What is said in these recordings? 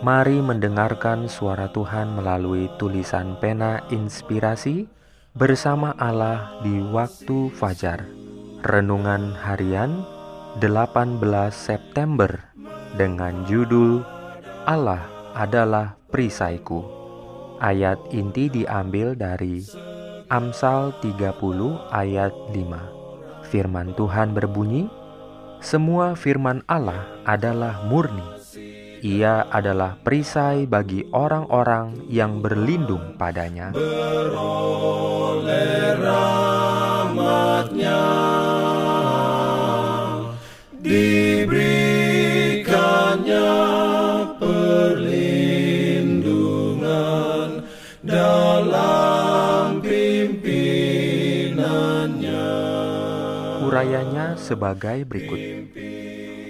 Mari mendengarkan suara Tuhan melalui tulisan pena inspirasi bersama Allah di waktu fajar. Renungan harian 18 September dengan judul Allah adalah perisaiku. Ayat inti diambil dari Amsal 30 ayat 5. Firman Tuhan berbunyi, "Semua firman Allah adalah murni. Ia adalah perisai bagi orang-orang yang berlindung padanya." oleh rahmatnya diberikannya perlindungan dalam pimpinannya Urayanya sebagai berikut.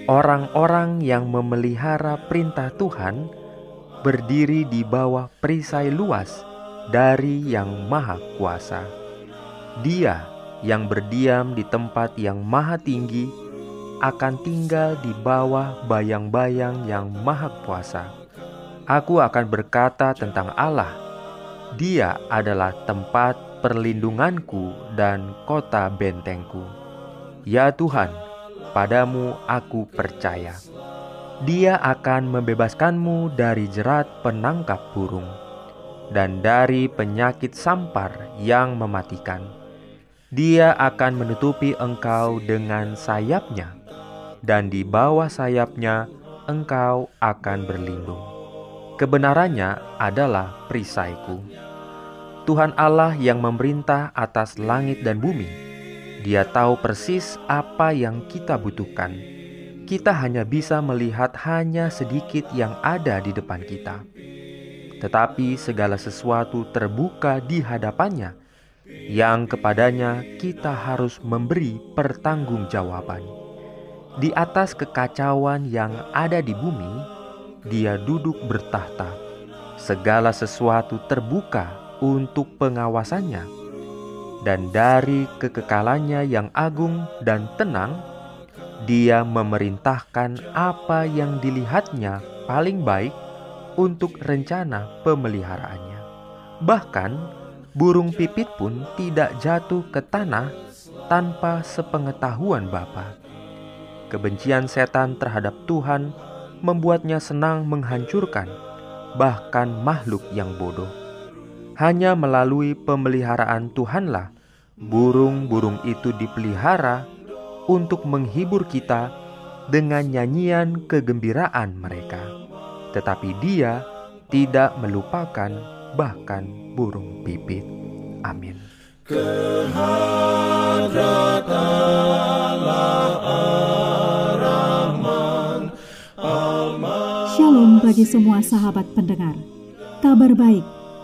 Orang-orang yang memelihara perintah Tuhan berdiri di bawah perisai luas dari Yang Maha Kuasa. Dia yang berdiam di tempat yang maha tinggi akan tinggal di bawah bayang-bayang yang maha kuasa. Aku akan berkata tentang Allah. Dia adalah tempat perlindunganku dan kota bentengku. Ya Tuhan, padamu aku percaya. Dia akan membebaskanmu dari jerat penangkap burung dan dari penyakit sampar yang mematikan. Dia akan menutupi engkau dengan sayapnya, dan di bawah sayapnya engkau akan berlindung. Kebenarannya adalah perisaiku. Tuhan Allah yang memerintah atas langit dan bumi. Dia tahu persis apa yang kita butuhkan. Kita hanya bisa melihat hanya sedikit yang ada di depan kita tetapi segala sesuatu terbuka di hadapannya, yang kepadanya kita harus memberi pertanggungjawaban. Di atas kekacauan yang ada di bumi, Dia duduk bertahta. Segala sesuatu terbuka untuk pengawasannya, dan dari kekekalannya yang agung dan tenang, Dia memerintahkan apa yang dilihatnya paling baik untuk rencana pemeliharaannya. Bahkan burung pipit pun tidak jatuh ke tanah tanpa sepengetahuan Bapa. Kebencian setan terhadap Tuhan membuatnya senang menghancurkan bahkan makhluk yang bodoh. Hanya melalui pemeliharaan Tuhanlah burung-burung itu dipelihara untuk menghibur kita dengan nyanyian kegembiraan mereka tetapi dia tidak melupakan bahkan burung pipit. Amin. Shalom bagi semua sahabat pendengar. Kabar baik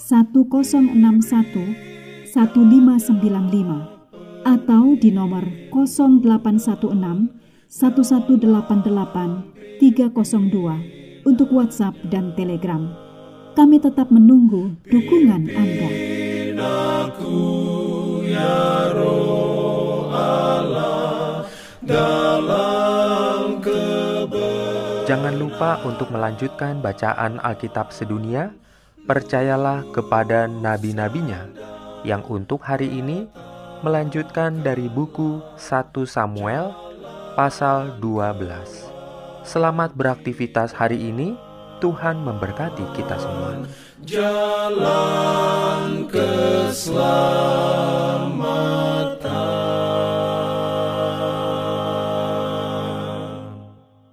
1061 1595 atau di nomor 0816 1188 302 untuk WhatsApp dan Telegram. Kami tetap menunggu dukungan Anda. Jangan lupa untuk melanjutkan bacaan Alkitab sedunia percayalah kepada nabi-nabinya yang untuk hari ini melanjutkan dari buku 1 Samuel pasal 12. Selamat beraktivitas hari ini. Tuhan memberkati kita semua. Jalan ke